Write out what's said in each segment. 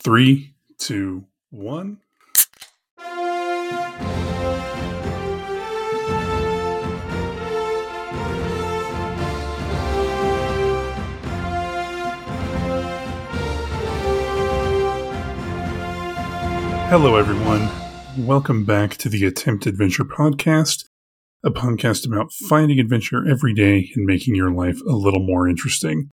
Three, two, one. Hello, everyone. Welcome back to the Attempt Adventure Podcast, a podcast about finding adventure every day and making your life a little more interesting.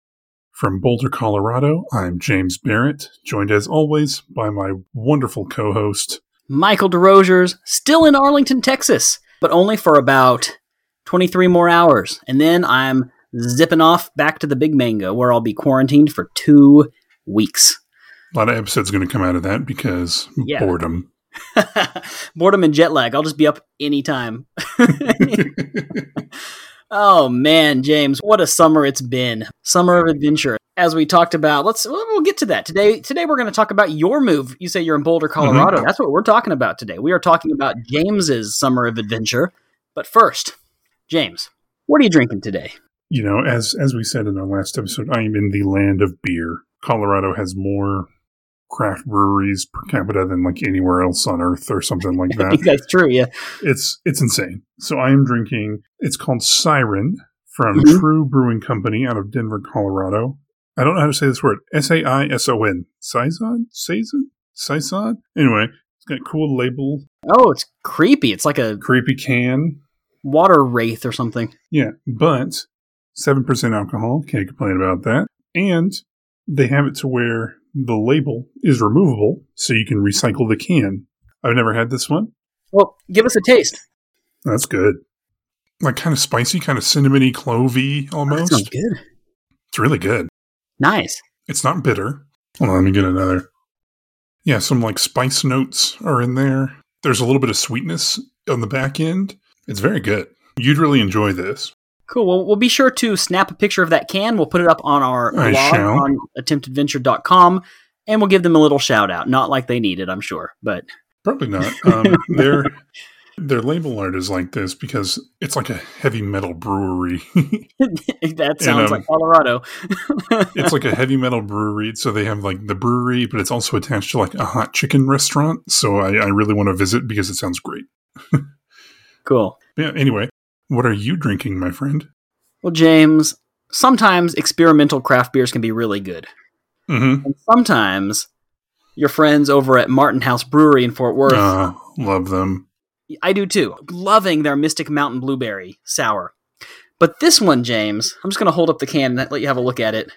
From Boulder, Colorado, I'm James Barrett, joined as always by my wonderful co host, Michael DeRogers, still in Arlington, Texas, but only for about 23 more hours. And then I'm zipping off back to the Big Mango, where I'll be quarantined for two weeks. A lot of episodes going to come out of that because Yeah. boredom. Boredom and jet lag. I'll just be up anytime. oh man, James, what a summer it's been. Summer of adventure. As we talked about, let's we'll we'll get to that. Today today we're going to talk about your move. You say you're in Boulder, mm-hmm. Colorado. That's what we're talking about today. We are talking about James's summer of adventure. But first, James, what are you drinking today? you know, as as we said in our last episode, I am in the land of beer. Colorado has more craft breweries per capita than like anywhere else on earth or something like I that. think that's true, yeah. it's it's insane. So I am drinking. It's called Siren from Mhm. TRVE Brewing Company out of Denver, Colorado. I don't know how to say this word. S A I S O N. Saison? Saison? Saison? Anyway, it's got a cool label, Oh, it's creepy. It's like a creepy can. water wraith or something. Yeah, but 7% alcohol. Can't complain about that. And they have it to where the label is removable so you can recycle the can. I've never had this one. Well, give us a taste. That's good. Like kind of spicy, kind of cinnamony, clovey almost. sounds good. It's really good. Nice. It's not bitter. Hold on, let me get another. Yeah, some like spice notes are in there. There's a little bit of sweetness on the back end. It's very good. You'd really enjoy this. Cool. Well, we'll be sure to snap a picture of that can. We'll put it up on our I blog shall. on attemptadventure.com and we'll give them a little shout out. Not like they need it, I'm sure, but Probably not. Um, their their label art is like this because it's like a heavy metal brewery. that sounds um, like Colorado. it's like a heavy metal brewery, so they have like the brewery, but it's also attached to like a hot chicken restaurant. So I, I really want to visit because it sounds great. cool. Yeah. Anyway, what are you drinking, my friend? Well, James, sometimes experimental craft beers can be really good. Mm-hmm. And sometimes your friends over at Martin House Brewery in Fort Worth Uh, love them. I do too. Loving their Mystic Mountain Blueberry sour. But this one, James, I'm just going to hold up the can and let you have a look at it.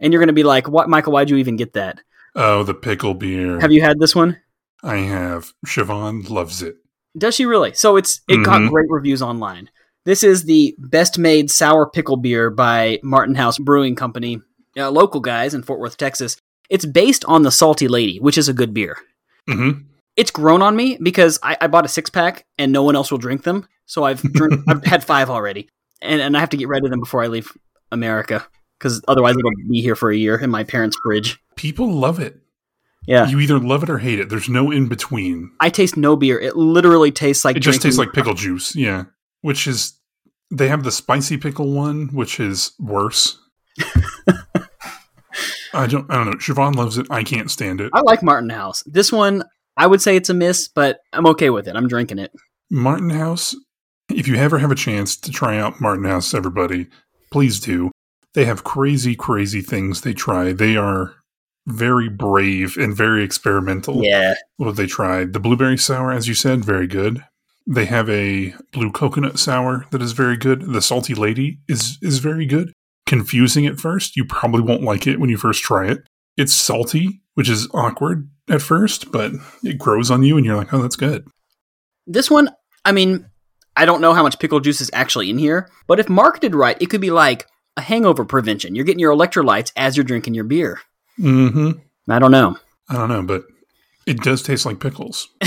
And you're going to be like, "What, Michael? Why'd you even get that? Oh, the pickle beer. Have you had this one? I have. Siobhan loves it. Does she really? So it's it got Mhm. great reviews online. This is the Best Maid sour pickle beer by Martin House Brewing Company, uh, local guys in Fort Worth, Texas. It's based on the Salty Lady, which is a good beer. Mm-hmm. It's grown on me because I, I bought a six pack and no one else will drink them. So I've drink, I've had five already, and and I have to get rid of them before I leave America because otherwise it'll be here for a year in my parents' fridge. People love it. Yeah, You either love it or hate it. There's no in between. I taste no beer. It literally tastes like it just tastes like pickle juice. Yeah. Which is, they have the spicy pickle one, which is worse. I don't, I don't know. Siobhan loves it. I can't stand it. I like Martin House. This one, I would say it's a miss, but I'm okay with it. I'm drinking it. Martin House, if you ever have a chance to try out Martin House, everybody, please do. They have crazy, crazy things they try. They are very brave and very experimental. Yeah, What they tried? The blueberry sour, as you said, very good. They have a blue coconut sour that is very good. The salty lady is is very good. Confusing at first. You probably won't like it when you first try it. It's salty, which is awkward at first, but it grows on you and you're like, oh, that's good. this one. I mean, I don't know how much pickle juice is actually in here, but if marketed right, it could be like a hangover prevention. You're getting your electrolytes as you're drinking your beer. Mm-hmm. I don't know. I don't know, but it does taste like pickles.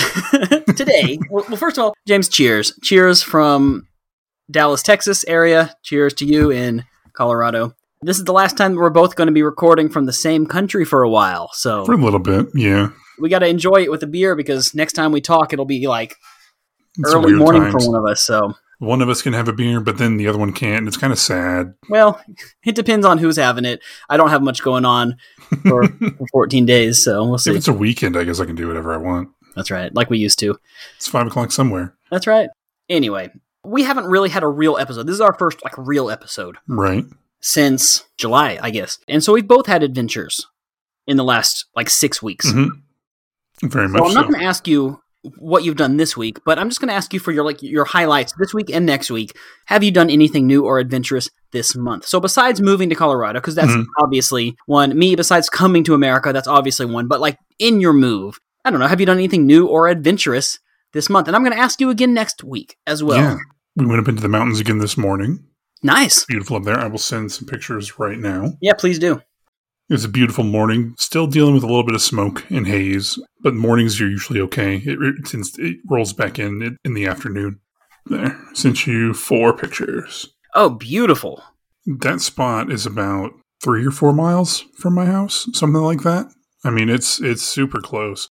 Today, well, well, first of all, James, cheers. Cheers from Dallas, Texas area. Cheers to you in Colorado. This is the last time we're both going to be recording from the same country for a while. So For a little bit, yeah. we got to enjoy it with a beer because next time we talk, it'll be like It's early morning times. for one of us. So one of us can have a beer, but then the other one can't. And it's kind of sad. Well, it depends on who's having it. I don't have much going on for, for 14 days, so we'll see. If it's a weekend, I guess I can do whatever I want. That's right, like we used to. It's five o'clock somewhere, That's right. Anyway, we haven't really had a real episode. This is our first like real episode right? since July, I guess. And so we've both had adventures in the last like six weeks. hmm Very much So I'm not so. going to ask you what you've done this week, but I'm just going to ask you for your like your highlights this week and next week. Have you done anything new or adventurous this month? So besides moving to Colorado, because that's Mhm. obviously one. Me, besides coming to America, that's obviously one. But like in your move, I don't know. Have you done anything new or adventurous this month? And I'm going to ask you again next week as well. yeah, we went up into the mountains again this morning. Nice. Beautiful up there. I will send some pictures right now. Yeah, please do. It was a beautiful morning. Still dealing with a little bit of smoke and haze, but mornings are usually okay. It, it, since it rolls back in in- in the afternoon. There, sent you four pictures. Oh, beautiful. That spot is about three or four miles from my house, something like that. I mean, it's it's super close.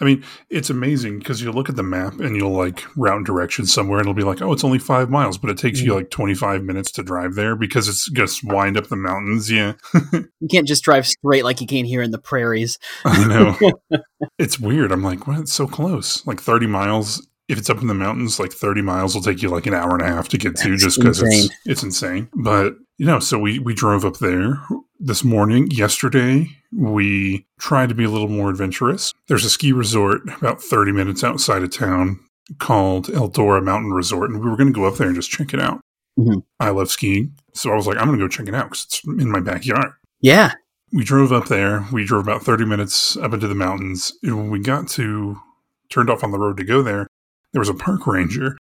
I mean, it's amazing because you look at the map and you'll like route directions somewhere, and it'll be like, oh, it's only five miles, but it takes you mm. like twenty five minutes to drive there because it's just wind up the mountains. Yeah, You can't just drive straight like you can here in the prairies. I know. it's weird. I'm like, well, it's so close. Like 30 miles. If it's up in the mountains, like 30 miles will take you like an hour and a half to get to just because it's, insane. it's insane. But, you know, so we, we drove up there this morning. Yesterday, we tried to be a little more adventurous. There's a ski resort about 30 minutes outside of town called Eldora Mountain Resort, and we were going to go up there and just check it out. Mhm. I love skiing. So I was like, I'm going to go check it out because it's in my backyard Yeah. we drove up there. We drove about 30 minutes up into the mountains. And when we got to, turned off on the road to go there, there was a park ranger.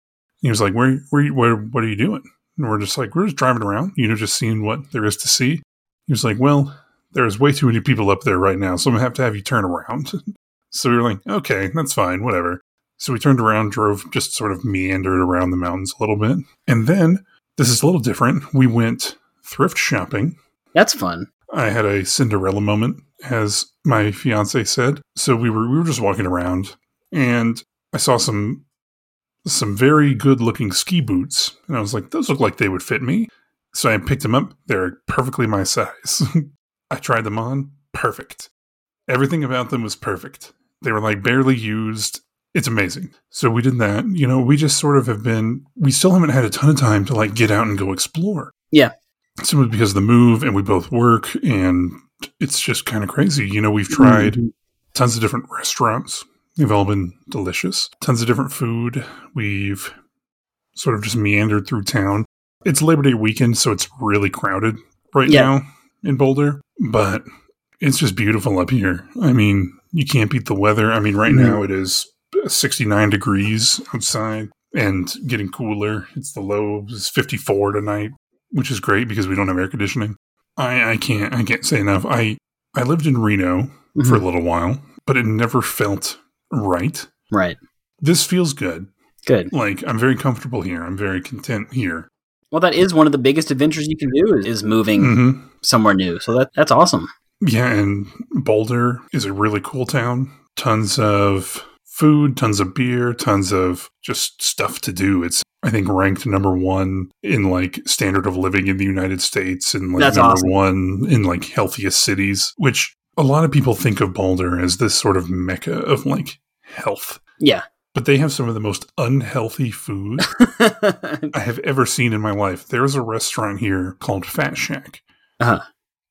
He was like, where, where, where, what are you doing? And we're just like, we're just driving around, you know, just seeing what there is to see. He was like, well, there's way too many people up there right now, so I'm gonna have to have you turn around. so we were like, okay, that's fine, whatever. So we turned around, drove, just sort of meandered around the mountains a little bit. And then, this is a little different. We went thrift shopping. That's fun. I had a Cinderella moment, as my fiance said. So we were we were just walking around, and I saw some some very good looking ski boots, and I was like, those look like they would fit me. So I picked them up. They're perfectly my size. I tried them on. Perfect. Everything about them was perfect. They were like barely used. It's amazing. So we did that. You know, we just sort of have been. We still haven't had a ton of time to like get out and go explore. Yeah. Simply because of the move, and we both work, and it's just kind of crazy. You know, we've tried Mhm. tons of different restaurants. They've all been delicious. Tons of different food. We've sort of just meandered through town. It's Labor Day weekend, so it's really crowded right Yeah. now in Boulder, but it's just beautiful up here. I mean, you can't beat the weather. I mean, right Mhm. now it is 69 degrees outside and getting cooler. It's the low is 54 tonight, which is great because we don't have air conditioning. I, I can't I can't say enough. I I lived in Reno for a little while, but it never felt right. Right. This feels good. Good. Like I'm very comfortable here. I'm very content here. Well, that is one of the biggest adventures you can do is, moving hmm somewhere new. So that that's awesome. Yeah, and Boulder is a really cool town. Tons of food, tons of beer, tons of just stuff to do. It's I think ranked number one in like standard of living in the United States and like That's number awesome. one in like healthiest cities, which a lot of people think of Boulder as this sort of mecca of like health. Yeah. But they have some of the most unhealthy food I have ever seen in my life. There's a restaurant here called Fat Shack. Uh-huh.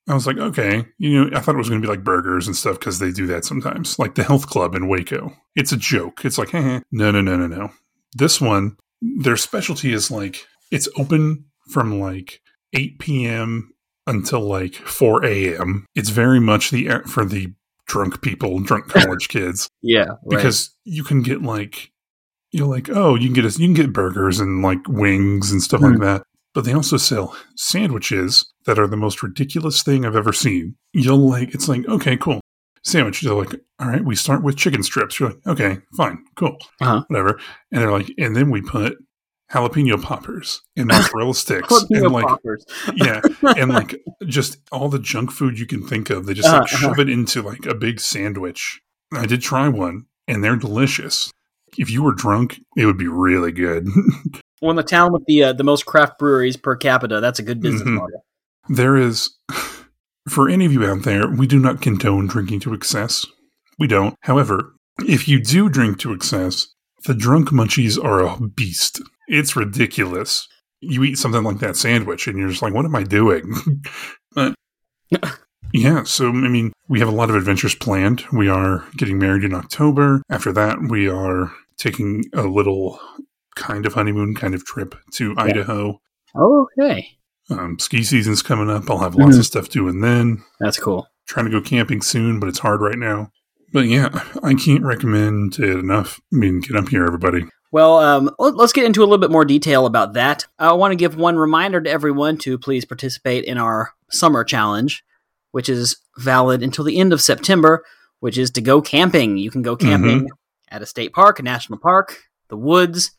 I was like, okay, you know, I thought it was going to be like burgers and stuff because they do that sometimes, like the Health Club in Waco. It's a joke. It's like, eh, no, no, no, no, no. This one, their specialty is like it's open from like 8 p.m. until like 4 a.m. It's very much the for the drunk people, drunk college kids yeah. Right. because you can get like you're like oh you can get a, you can get burgers and like wings and stuff like Mhm. that but they also sell sandwiches that are the most ridiculous thing i've ever seen you'll like it's like okay cool sandwich they're like all right we start with chicken strips you're like okay fine cool Uh-huh. whatever and they're like and then we put jalapeno poppers and mozzarella sticks and like poppers. yeah and like just all the junk food you can think of they just like Uh-huh, shove it into like a big sandwich i did try one and they're delicious if you were drunk it would be really good Well, in the town with the uh, the most craft breweries per capita, that's a good business Mhm. model. There is, for any of you out there, we do not condone drinking to excess. We don't. However, if you do drink to excess, the drunk munchies are a beast. It's ridiculous. You eat something like that sandwich and you're just like, what am I doing? but, yeah, so, I mean, we have a lot of adventures planned. We are getting married in October. After that, we are taking a little kind of honeymoon kind of trip to Idaho. Okay, Um, ski season's coming up. I'll have lots Mhm. of stuff doing then. that's cool. Trying to go camping soon, but it's hard right now. But yeah, I can't recommend it enough. I mean, get up here, everybody. Well, um, let's get into a little bit more detail about that. I want to give one reminder to everyone to please participate in our summer challenge, which is valid until the end of September, which is to go camping. You can go mm-hmm. camping at a state park, a national park, the woods,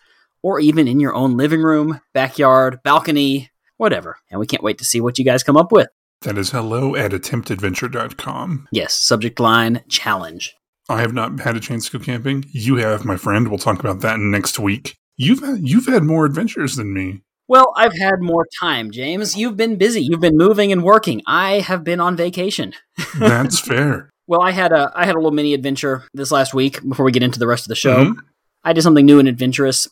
or even in your own living room, backyard, balcony, whatever. And we can't wait to see what you guys come up with. That is hello at attemptadventure.com. Yes, subject line challenge. I have not had a chance to go camping. You have, my friend. We'll talk about that next week. You've had, you've had more adventures than me. Well, I've had more time, James. You've been busy. You've been moving and working. I have been on vacation. That's fair. Well, I had a I had a little mini adventure this last week before we get into the rest of the show. Mhm. I did something new and adventurous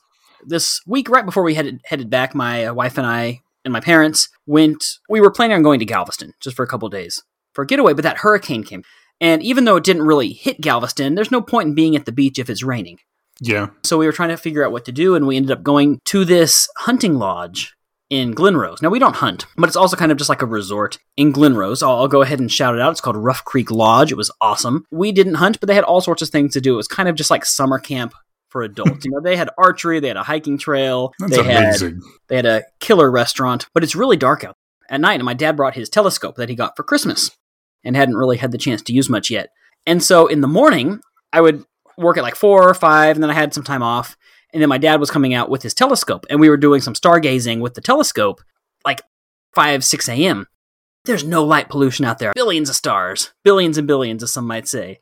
this week right before we headed headed back. My uh, wife and I and my parents went. We were planning on going to Galveston just for a couple days for a getaway, but that hurricane came, and even though it didn't really hit Galveston, there's no point in being at the beach if it's raining. Yeah. So we were trying to figure out what to do, and we ended up going to this hunting lodge in Glen Rose. Now we don't hunt, but it's also kind of just like a resort in Glen Rose. I'll, I'll go ahead and shout it out. It's called Rough Creek Lodge. It was awesome. We didn't hunt, but they had all sorts of things to do. It was kind of just like summer camp for adults. you know, they had archery, they had a hiking trail, That's they had amazing. they had a killer restaurant, but it's really dark out at night. And my dad brought his telescope that he got for Christmas and hadn't really had the chance to use much yet. And so in the morning, I would work at like four or five, and then I had some time off. And then my dad was coming out with his telescope, and we were doing some stargazing with the telescope, like 5, 6 a.m. There's no light pollution out there. Billions of stars. Billions and billions, as some might say.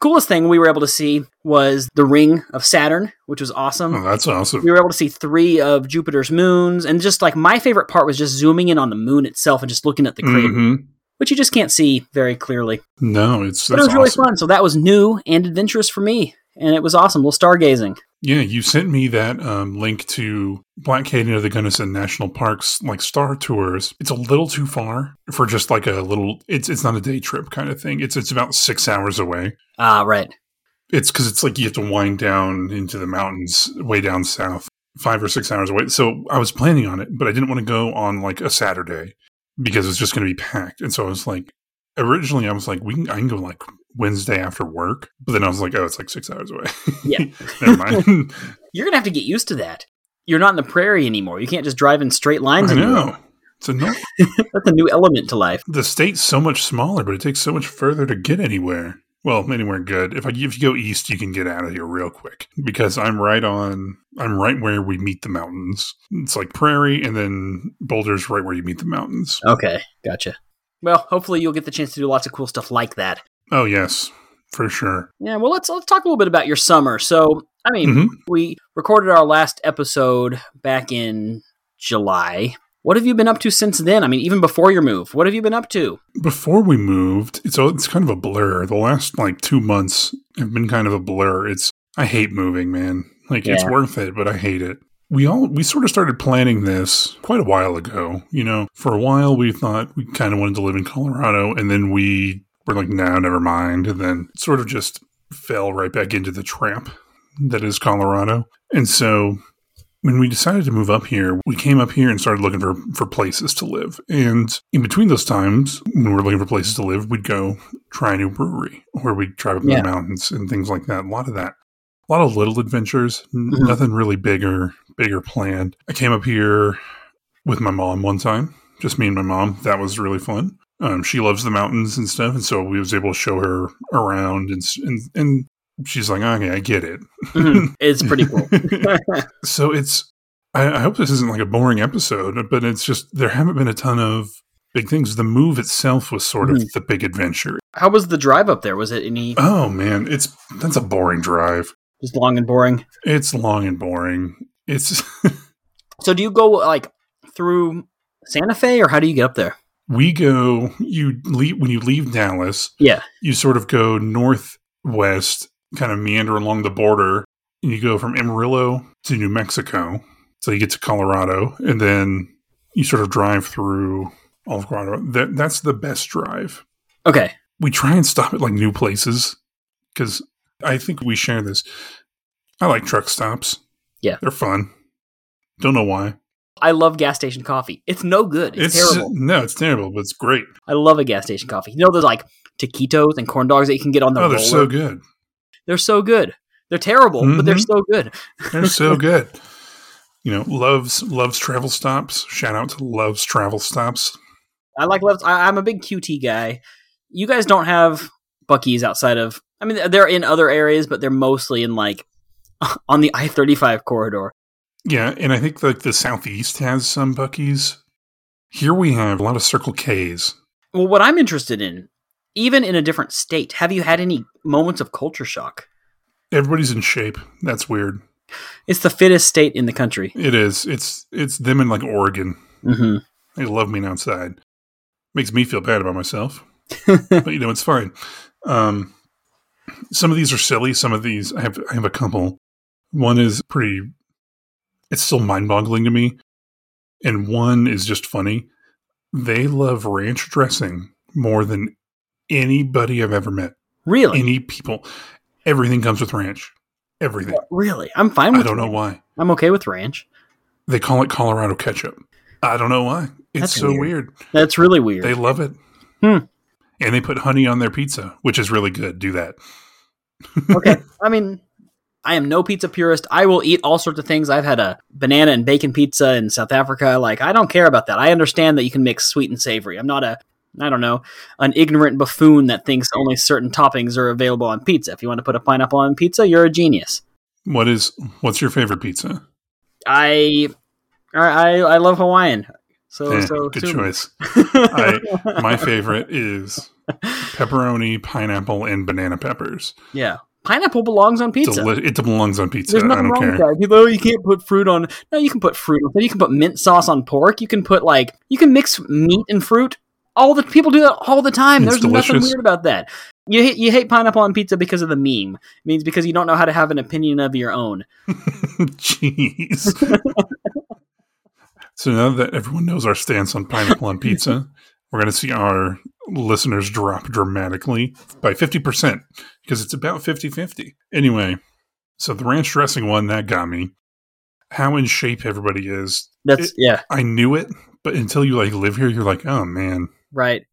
Coolest thing we were able to see was the ring of Saturn, which was awesome Oh, that's awesome. we were able to see three of Jupiter's moons, and just like my favorite part was just zooming in on the moon itself and just looking at the crater, hmm which you just can't see very clearly. No, it's But it was really awesome. fun. So that was new and adventurous for me, and it was awesome. little stargazing. Yeah, you sent me that um, link to Black Canyon of the Gunnison National Park's like star tours. It's a little too far for just like a little. It's it's not a day trip kind of thing. It's it's about six hours away. Ah, right. It's because it's like you have to wind down into the mountains way down south, five or six hours away. So I was planning on it, but I didn't want to go on like a Saturday because it's just going to be packed. And so I was like, originally I was like, we can I can go like Wednesday after work, but then I was like, oh, it's like six hours away. Yeah. never mind. You're gonna have to get used to that. You're not in the prairie anymore. You can't just drive in straight lines I anymore. know. It's annoying. That's a new element to life. the state's so much smaller, but it takes so much further to get anywhere. Well, anywhere good. If I if you go east, you can get out of here real quick because I'm right on. I'm right where we meet the mountains. It's like prairie, and then Boulder's right where you meet the mountains. Okay, gotcha. Well, hopefully you'll get the chance to do lots of cool stuff like that. Oh yes, for sure. Yeah, well, let's let's talk a little bit about your summer. So, I mean, Mhm. we recorded our last episode back in July. What have you been up to since then? I mean, even before your move, what have you been up to? Before we moved, it's it's kind of a blur. The last like two months have been kind of a blur. It's I hate moving, man. Like it's worth it, but I hate it. We all we sort of started planning this quite a while ago. You know, for a while we thought we kind of wanted to live in Colorado, and then we were like, no, never mind, and then sort of just fell right back into the trap that is Colorado. And so when we decided to move up here, we came up here and started looking for, for places to live. And in between those times, when we were looking for places to live, we'd go try a new brewery or we'd drive up in Yeah. the mountains and things like that. A lot of that. A lot of little adventures, Mhm. nothing really bigger, bigger planned. I came up here with my mom one time, just me and my mom. That was really fun. Um, she loves the mountains and stuff, and so we was able to show her around, and and, and she's like, "Okay, I get it." Mhm. it's pretty cool. so it's I, I hope this isn't like a boring episode but it's just there haven't been a ton of big things the move itself was sort of Mhm. the big adventure How was the drive up there? Was it any oh man it's that's a boring drive just long and boring? it's long and boring it's So do you go like through Santa Fe, or how do you get up there? We go you leave when you leave Dallas, Yeah. you sort of go northwest, kind of meander along the border, and you go from Amarillo to New Mexico. So you get to Colorado, and then you sort of drive through all of Colorado. That that's the best drive. Okay. We try and stop at like new places because I think we share this. I like truck stops. Yeah. they're fun. Don't know why. I love gas station coffee. It's no good. It's, terrible. no, it's terrible, but it's great. I love a gas station coffee. You know those like taquitos and corn dogs that you can get on the oh, they're so good. They're so good. They're terrible, but they're Mhm. so good. They're so good. You know, loves loves travel stops. Shout out to loves travel stops. I like Love's. I, I'm a big QT guy. You guys don't have Buc-ee's outside of. I mean, they're in other areas, but they're mostly in like on the I-35 corridor. Yeah, and I think like the southeast has some Buc-ee's. Here we have a lot of Circle K's. Well, what I'm interested in, even in a different state, have you had any moments of culture shock? Everybody's in shape. That's weird. It's the fittest state in the country. It is. It's it's them in like Oregon. hmm They love being outside. Makes me feel bad about myself. but you know it's fine. Um, some of these are silly. Some of these I have I have a couple. One is pretty. It's still mind boggling to me, and one is just funny. They love ranch dressing more than anybody I've ever met. Really? Any people, everything comes with ranch. Everything. really? I'm fine with I don't know why I'm okay with ranch. they call it Colorado ketchup. I don't know why. It's That's so weird. weird. That's really weird. They love it. Hmm. And they put honey on their pizza, which is really good. Do that. okay. I mean, I am no pizza purist. I will eat all sorts of things. I've had a banana and bacon pizza in South Africa. Like, I don't care about that. I understand that you can mix sweet and savory. I'm not a, I don't know, an ignorant buffoon that thinks only certain toppings are available on pizza. If you want to put a pineapple on pizza, you're a genius. What is what's your favorite pizza? I, I, I love Hawaiian. So, Eh, so good choice. I, my favorite is pepperoni, pineapple, and banana peppers. yeah, pineapple belongs on pizza. Deli- it belongs on pizza. There's I nothing don't wrong care. with that. People, oh, you can't put fruit on. No, you can put fruit. on You can put mint sauce on pork. You can put like you can mix meat and fruit. All the people do that all the time. It's There's nothing weird about that. You hate, you hate pineapple on pizza because of the meme. It means because you don't know how to have an opinion of your own. Jeez. so now that everyone knows our stance on pineapple on pizza, we're going to see our listeners drop dramatically by 50% because it's about 50 50. Anyway, so the ranch dressing one, that got me. How in shape everybody is. That's It- yeah, I knew it, but until you like live here, you're like, oh man. Right.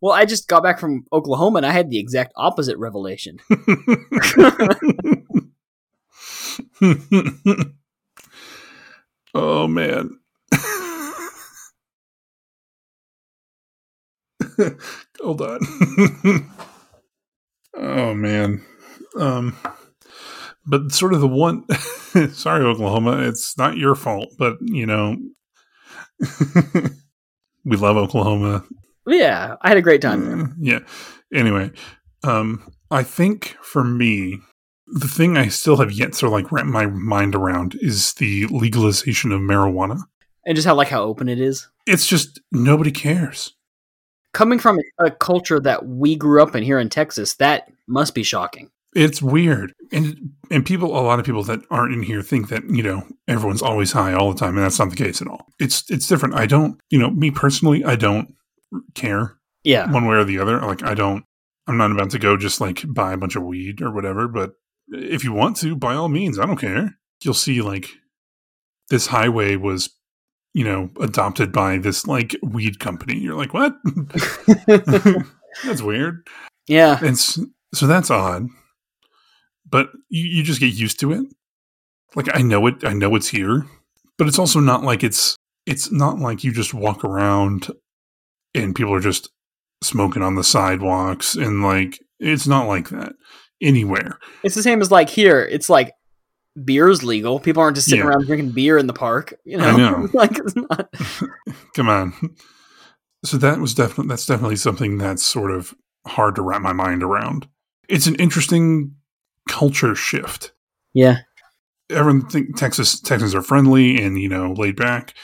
Well, I just got back from Oklahoma and I had the exact opposite revelation. oh man. Hold on. oh man. Um but sort of the one sorry Oklahoma, it's not your fault, but you know we love Oklahoma. yeah, I had a great time there. Yeah. Anyway, um, I think for me, the thing I still have yet to like wrap my mind around is the legalization of marijuana. And just how like how open it is. It's just nobody cares. Coming from a culture that we grew up in here in Texas, that must be shocking. It's weird, and and people, a lot of people that aren't in here think that you know everyone's always high all the time, and that's not the case at all. It's it's different. I don't, you know, me personally, I don't care Yeah. one way or the other. Like I don't, I'm not about to go just like buy a bunch of weed or whatever. But if you want to, by all means, I don't care. You'll see like this highway was, you know, adopted by this like weed company. You're like, what? that's weird. yeah. And s- so that's odd. But you, you just get used to it. Like I know it, I know it's here, but it's also not like it's it's not like you just walk around and people are just smoking on the sidewalks and like it's not like that anywhere. It's the same as like here. It's like beer's legal. People aren't just sitting Yeah. around drinking beer in the park. You know, I know. like it's not. Come on. So that was definitely that's definitely something that's sort of hard to wrap my mind around. It's an interesting culture shift. Yeah. everyone think Texas Texans are friendly and you know laid back,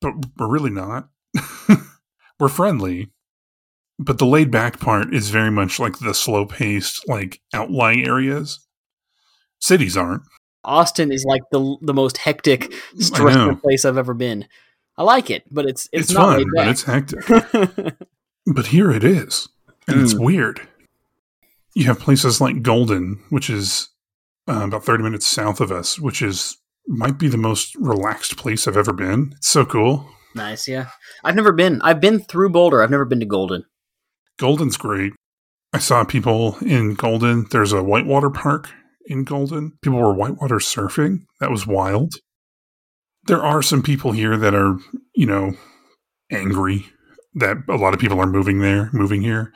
but we're really not. we're friendly, but the laid back part is very much like the slow paced, like outlying areas. Cities aren't. Austin is like the the most hectic, stressful place I've ever been. I like it, but it's it's, It's, not fun, but it's hectic. but here it is, and it's Mm. weird. You have places like Golden, which is uh, about thirty minutes south of us, which is might be the most relaxed place I've ever been. It's so cool. nice. Yeah, I've never been. I've been through Boulder. I've never been to Golden. Golden's great. I saw people in Golden. There's a whitewater park in Golden. People were whitewater surfing. That was wild. There are some people here that are, you know, angry that a lot of people are moving there, moving here.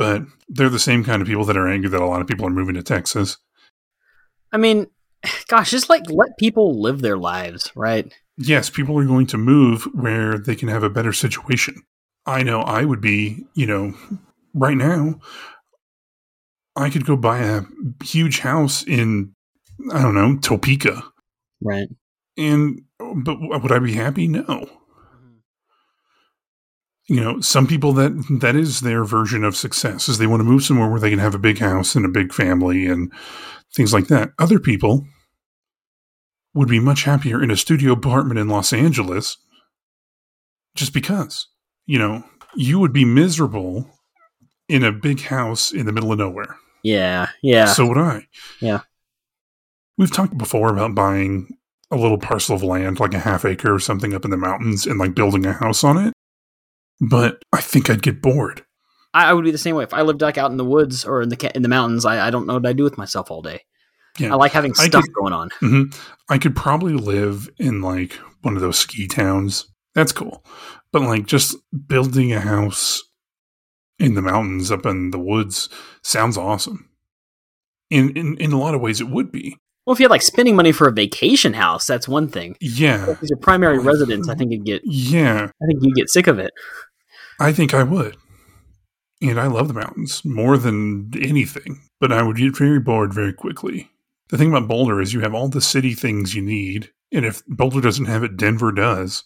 But they're the same kind of people that are angry that a lot of people are moving to Texas. I mean, gosh, just like let people live their lives, right? Yes, people are going to move where they can have a better situation. I know I would be, you know, right now, I could go buy a huge house in, I don't know, Topeka. Right. And, but would I be happy? No. You know, some people that that is their version of success is they want to move somewhere where they can have a big house and a big family and things like that. Other people would be much happier in a studio apartment in Los Angeles just because, you know, you would be miserable in a big house in the middle of nowhere. Yeah. Yeah. So would I. Yeah. We've talked before about buying a little parcel of land, like a half acre or something up in the mountains, and like building a house on it. But I think I'd get bored. I, I would be the same way if I lived like out in the woods or in the in the mountains. I, I don't know what I'd do with myself all day. Yeah. I like having stuff could- going on. hmm I could probably live in like one of those ski towns. That's cool. But like just building a house in the mountains up in the woods sounds awesome. In in, in a lot of ways it would be. Well, if you had like spending money for a vacation house, that's one thing. Yeah. If your primary residence, I think you'd get. Yeah. I think you get sick of it. I think I would. And I love the mountains more than anything, but I would get very bored very quickly. The thing about Boulder is you have all the city things you need, and if Boulder doesn't have it, Denver does.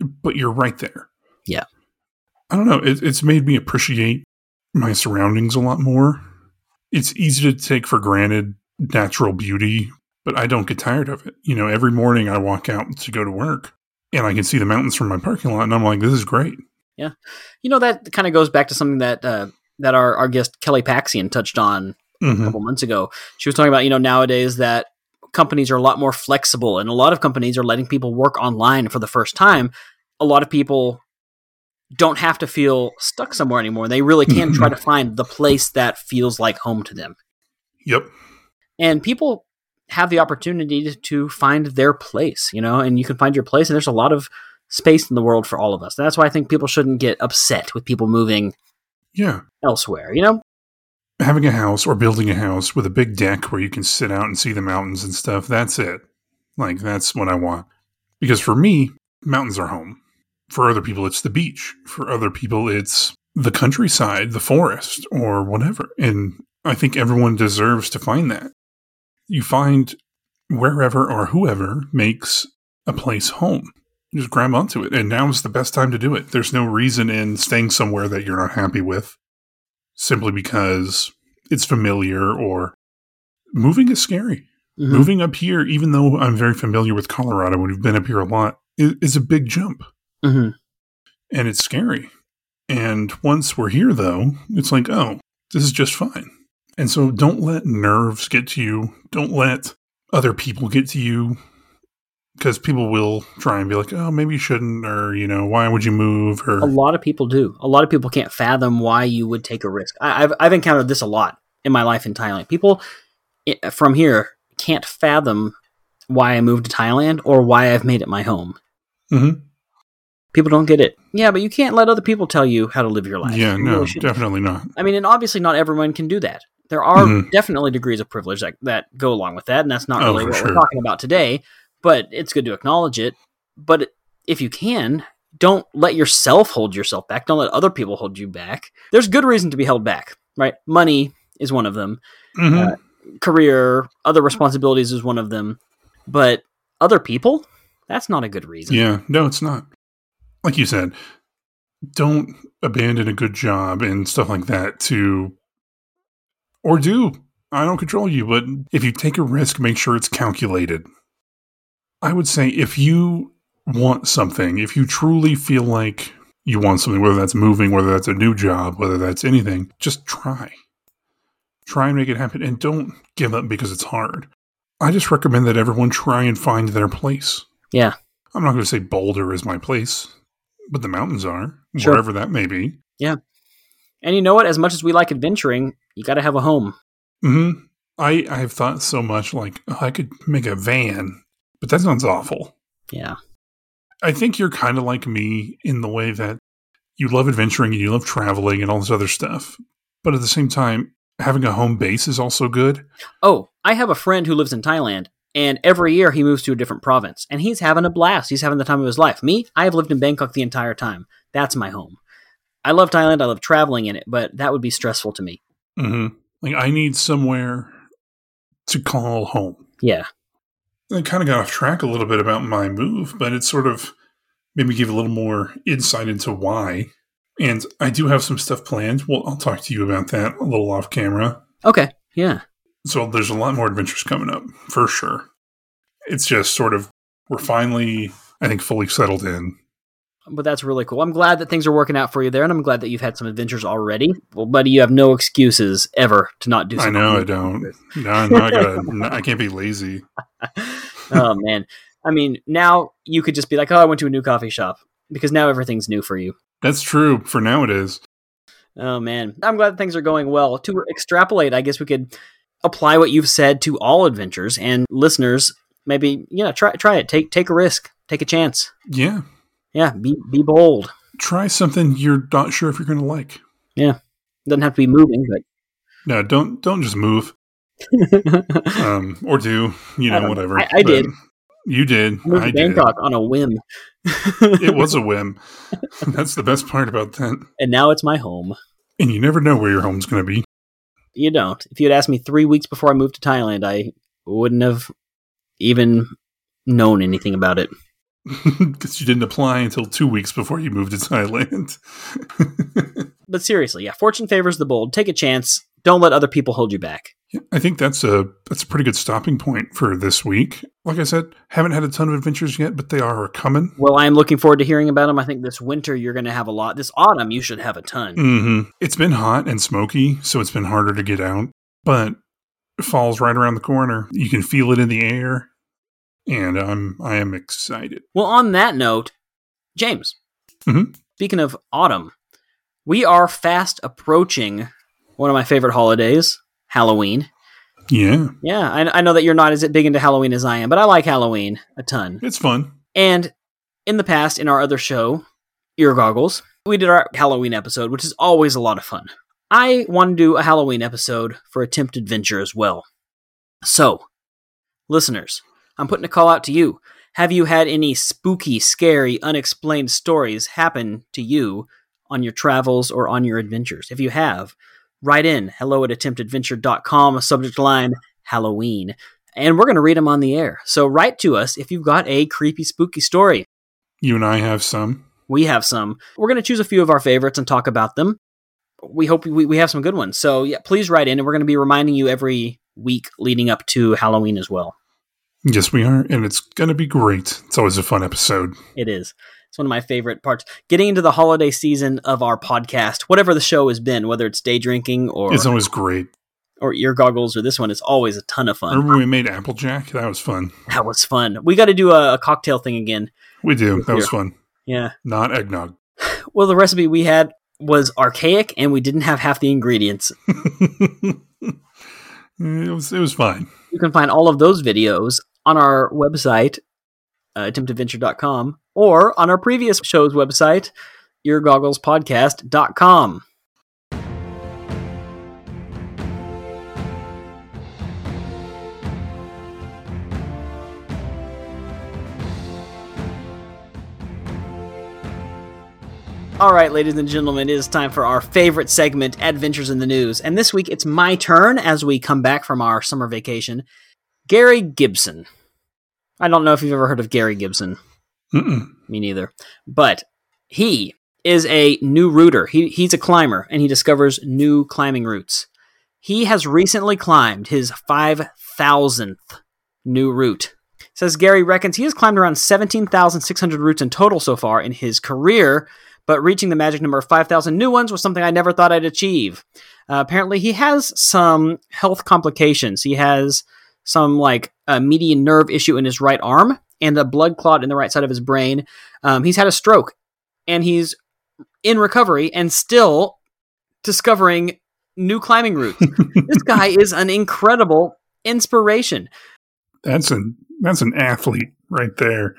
But you're right there. Yeah. I don't know. It, it's made me appreciate my surroundings a lot more. It's easy to take for granted natural beauty, but I don't get tired of it. You know, every morning I walk out to go to work and I can see the mountains from my parking lot, and I'm like, this is great. Yeah, you know that kind of goes back to something that uh, that our, our guest Kelly Paxian touched on a Mhm. couple months ago. She was talking about you know nowadays that companies are a lot more flexible, and a lot of companies are letting people work online for the first time. A lot of people don't have to feel stuck somewhere anymore. They really can try to find the place that feels like home to them. Yep. and people have the opportunity to, find their place you know and you can find your place and there's a lot of space in the world for all of us that's why i think people shouldn't get upset with people moving Yeah. elsewhere you know Having a house or building a house with a big deck where you can sit out and see the mountains and stuff, that's it. Like, that's what I want. Because for me, mountains are home. For other people, it's the beach. For other people, it's the countryside, the forest, or whatever. And I think everyone deserves to find that. You find wherever or whoever makes a place home. You just grab onto it. And now is the best time to do it. There's no reason in staying somewhere that you're not happy with simply because it's familiar or moving is scary. Mhm. Moving up here, even though I'm very familiar with Colorado and we've been up here a lot, is, is a big jump Mhm. and it's scary. And once we're here, though, it's like, oh, this is just fine. And so don't let nerves get to you. Don't let other people get to you because people will try and be like, oh, maybe you shouldn't, or, you know, why would you move? Or, a lot of people do a lot of people can't fathom why you would take a risk I, I've, I've encountered this a lot in my life in thailand people from here can't fathom why i moved to thailand or why i've made it my home Mhm. People don't get it yeah but you can't let other people tell you how to live your life yeah, You no, really definitely not. I mean, and obviously not everyone can do that. There are Mhm. definitely degrees of privilege that, that go along with that, and that's not Oh, really what sure. we're talking about today. But it's good to acknowledge it. But if you can, don't let yourself hold yourself back. Don't let other people hold you back. There's good reason to be held back, right? Money is one of them. Mhm. Uh, career, other responsibilities is one of them. But other people, that's not a good reason. Yeah, no, it's not. Like you said, don't abandon a good job and stuff like that to, or do. I don't control you, but if you take a risk, make sure it's calculated. I would say if you want something, if you truly feel like you want something, whether that's moving, whether that's a new job, whether that's anything, just try. Try and make it happen and don't give up because it's hard. I just recommend that everyone try and find their place. Yeah. I'm not going to say Boulder is my place, but the mountains are, Sure. wherever that may be. Yeah, and you know what? As much as we like adventuring, you got to have a home. hmm I, I have thought so much like, oh, I could make a van, but that sounds awful. Yeah. I think you're kind of like me in the way that you love adventuring and you love traveling and all this other stuff. But at the same time, having a home base is also good. Oh, I have a friend who lives in Thailand, and every year he moves to a different province, and he's having a blast. He's having the time of his life. Me, I have lived in Bangkok the entire time. That's my home. I love Thailand. I love traveling in it, but that would be stressful to me. hmm Like, I need somewhere to call home. Yeah. I kind of got off track a little bit about my move, but it sort of made me give a little more insight into why. And I do have some stuff planned. Well, I'll talk to you about that a little off camera. Okay. Yeah. So there's a lot more adventures coming up for sure. It's just sort of we're finally, I think, fully settled in. But that's really cool. I'm glad that things are working out for you there, and I'm glad that you've had some adventures already. Well, buddy, you have no excuses ever to not do Something I know I don't. No, I'm not gonna. no, I can't be lazy. oh man. I mean, now you could just be like, "Oh, I went to a new coffee shop," because now everything's new for you. That's true. For now, it is. Oh man, I'm glad things are going well. To extrapolate, I guess we could apply what you've said to all adventures and listeners. Maybe you know, try try it. Take take a risk. Take a chance. Yeah. Yeah, be be bold. Try something you're not sure if you're going to like. Yeah doesn't have to be moving, but No, don't don't just move. Um, or do you know Um, whatever. I- I did. You did. moved I to did. Bangkok on a whim. It was a whim. That's the best part about that. and now it's my home. And you never know where your home's going to be. You don't. If you had asked me three weeks before I moved to Thailand, I wouldn't have even known anything about it. Because you didn't apply until two weeks before you moved to Thailand. But seriously, yeah, fortune favors the bold. Take a chance. Don't let other people hold you back. Yeah, I think that's a that's a pretty good stopping point for this week. Like I said, haven't had a ton of adventures yet, but they are coming. Well, I am looking forward to hearing about them. I think this winter you're going to have a lot. This autumn you should have a ton. hmm It's been hot and smoky, so it's been harder to get out. But fall's right around the corner. You can feel it in the air, and I'm I am excited. Well, on that note, James, Mhm. speaking of autumn, we are fast approaching one of my favorite holidays, Halloween. Yeah, Yeah, I, I know that you're not as big into Halloween as I am, but I like Halloween a ton. it's fun. And in the past, in our other show, Ear Goggles, we did our Halloween episode, which is always a lot of fun. I want to do a Halloween episode for Attempt Adventure as well. So, listeners, I'm putting a call out to you. Have you had any spooky, scary, unexplained stories happen to you on your travels or on your adventures? If you have, write in hello at attemptadventure.com, subject line Halloween, and we're going to read them on the air. So write to us if you've got a creepy, spooky story. You and I have some. We have some. We're going to choose a few of our favorites and talk about them. We hope we, we have some good ones. So, yeah, please write in, and we're going to be reminding you every week leading up to Halloween as well. Yes, we are, and it's gonna be great. It's always a fun episode. It is. It's one of my favorite parts. Getting into the holiday season of our podcast, whatever the show has been, whether it's day drinking or It's always great. or ear goggles or this one, it's always a ton of fun. Remember when we made Applejack? That was fun. That was fun. We got to do a, a cocktail thing again. We do. That was fun. Yeah. Not eggnog. Well, the recipe we had was archaic, and we didn't have half the ingredients. it was it was fine. You can find all of those videos on our website, uh, attemptadventure.com, or on our previous show's website, eargogglespodcast.com. All right, ladies and gentlemen, it is time for our favorite segment, Adventures in the News. And this week it's my turn as we come back from our summer vacation. Gary Gibson. I don't know if you've ever heard of Gary Gibson. Mm-mm. Me neither. But he is a new router. He, he's a climber and he discovers new climbing routes. He has recently climbed his 5,000th new route. Says Gary reckons he has climbed around 17,600 routes in total so far in his career, but reaching the magic number of 5,000 new ones was something I never thought I'd achieve. Uh, apparently, he has some health complications. He has some like a median nerve issue in his right arm and a blood clot in the right side of his brain. Um, he's had a stroke and he's in recovery and still discovering new climbing routes. this guy is an incredible inspiration. That's an that's an athlete right there.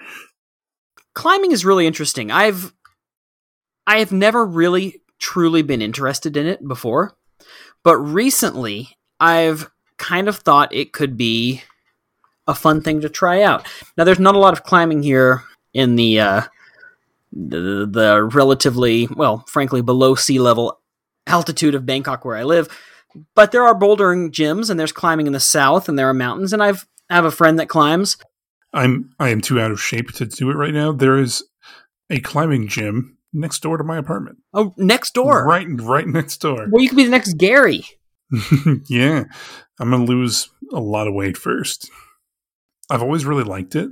Climbing is really interesting. I've I have never really truly been interested in it before, but recently I've kind of thought it could be a fun thing to try out. Now, there's not a lot of climbing here in the uh, the, the relatively well, frankly, below sea level altitude of Bangkok where I live, but there are bouldering gyms and there's climbing in the south and there are mountains and I've I have a friend that climbs. I'm I am too out of shape to do it right now. There is a climbing gym next door to my apartment. Oh, next door. Right right next door. Well, you could be the next Gary. yeah. I'm going to lose a lot of weight first. I've always really liked it.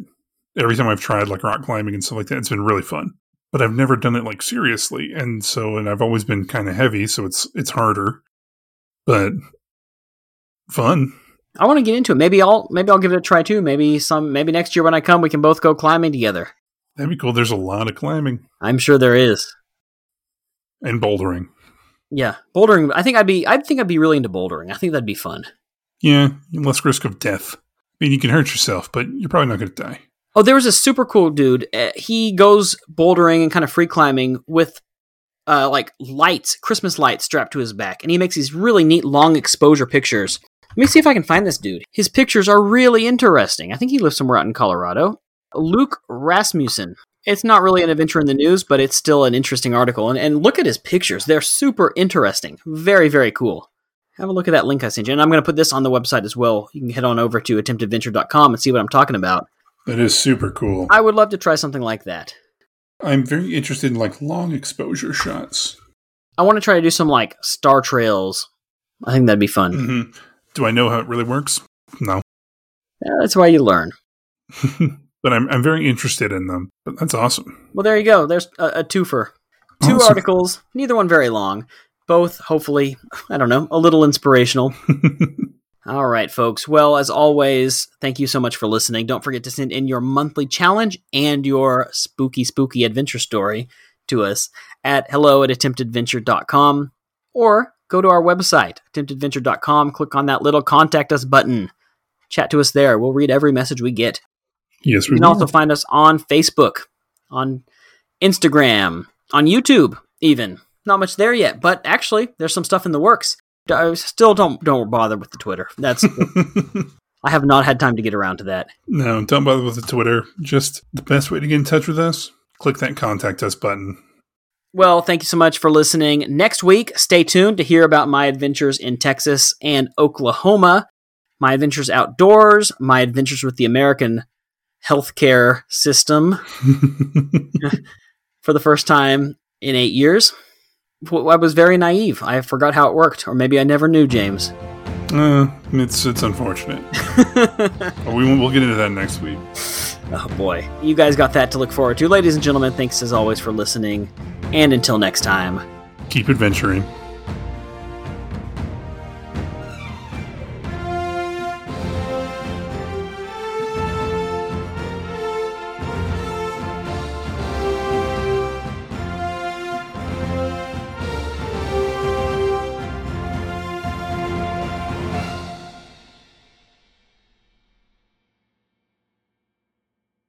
Every time I've tried like rock climbing and stuff like that, it's been really fun. But I've never done it like seriously. And so and I've always been kind of heavy, so it's it's harder. But fun. I want to get into it. Maybe I'll maybe I'll give it a try too. Maybe some maybe next year when I come we can both go climbing together. That'd be cool. There's a lot of climbing I'm sure there is. and bouldering. Yeah, bouldering. I think I'd be. I think I'd be really into bouldering. I think that'd be fun. Yeah, less risk of death. I mean, you can hurt yourself, but you're probably not going to die. Oh, there was a super cool dude. Uh, he goes bouldering and kind of free climbing with uh, like lights, Christmas lights strapped to his back, and he makes these really neat long exposure pictures. Let me see if I can find this dude. His pictures are really interesting. I think he lives somewhere out in Colorado. Luke Rasmussen. It's not really an adventure in the news, but it's still an interesting article. And, and look at his pictures. They're super interesting. Very, very cool. Have a look at that link I sent you. And I'm going to put this on the website as well. You can head on over to attemptadventure.com and see what I'm talking about. That is super cool. I would love to try something like that. I'm very interested in like long exposure shots. I want to try to do some like star trails. I think that'd be fun. hmm Do I know how it really works? No, Yeah, that's why you learn. but I'm I'm very interested in them. But that's awesome. Well, there you go. There's a, a twofer. Two Awesome. articles, neither one very long. Both, hopefully, I don't know, a little inspirational. All right, folks. Well, as always, thank you so much for listening. Don't forget to send in your monthly challenge and your spooky, spooky adventure story to us at hello at attemptadventure.com or go to our website, attemptadventure.com, click on that little contact us button. Chat to us there. We'll read every message we get. yes, You we can will. also find us on Facebook, on Instagram, on YouTube, even. Not much there yet, but actually, there's some stuff in the works. I still don't don't bother with the Twitter. That's I have not had time to get around to that. no, don't bother with the Twitter. Just the best way to get in touch with us: click that contact us button. Well, thank you so much for listening. Next week, stay tuned to hear about my adventures in Texas and Oklahoma, my adventures outdoors, my adventures with the American healthcare system for the first time in eight years. I was very naive. I forgot how it worked, or maybe I never knew, James. uh, it's it's unfortunate. We we'll get into that next week. Oh boy. You guys got that to look forward to. Ladies and gentlemen, thanks as always for listening. And until next time. Keep adventuring.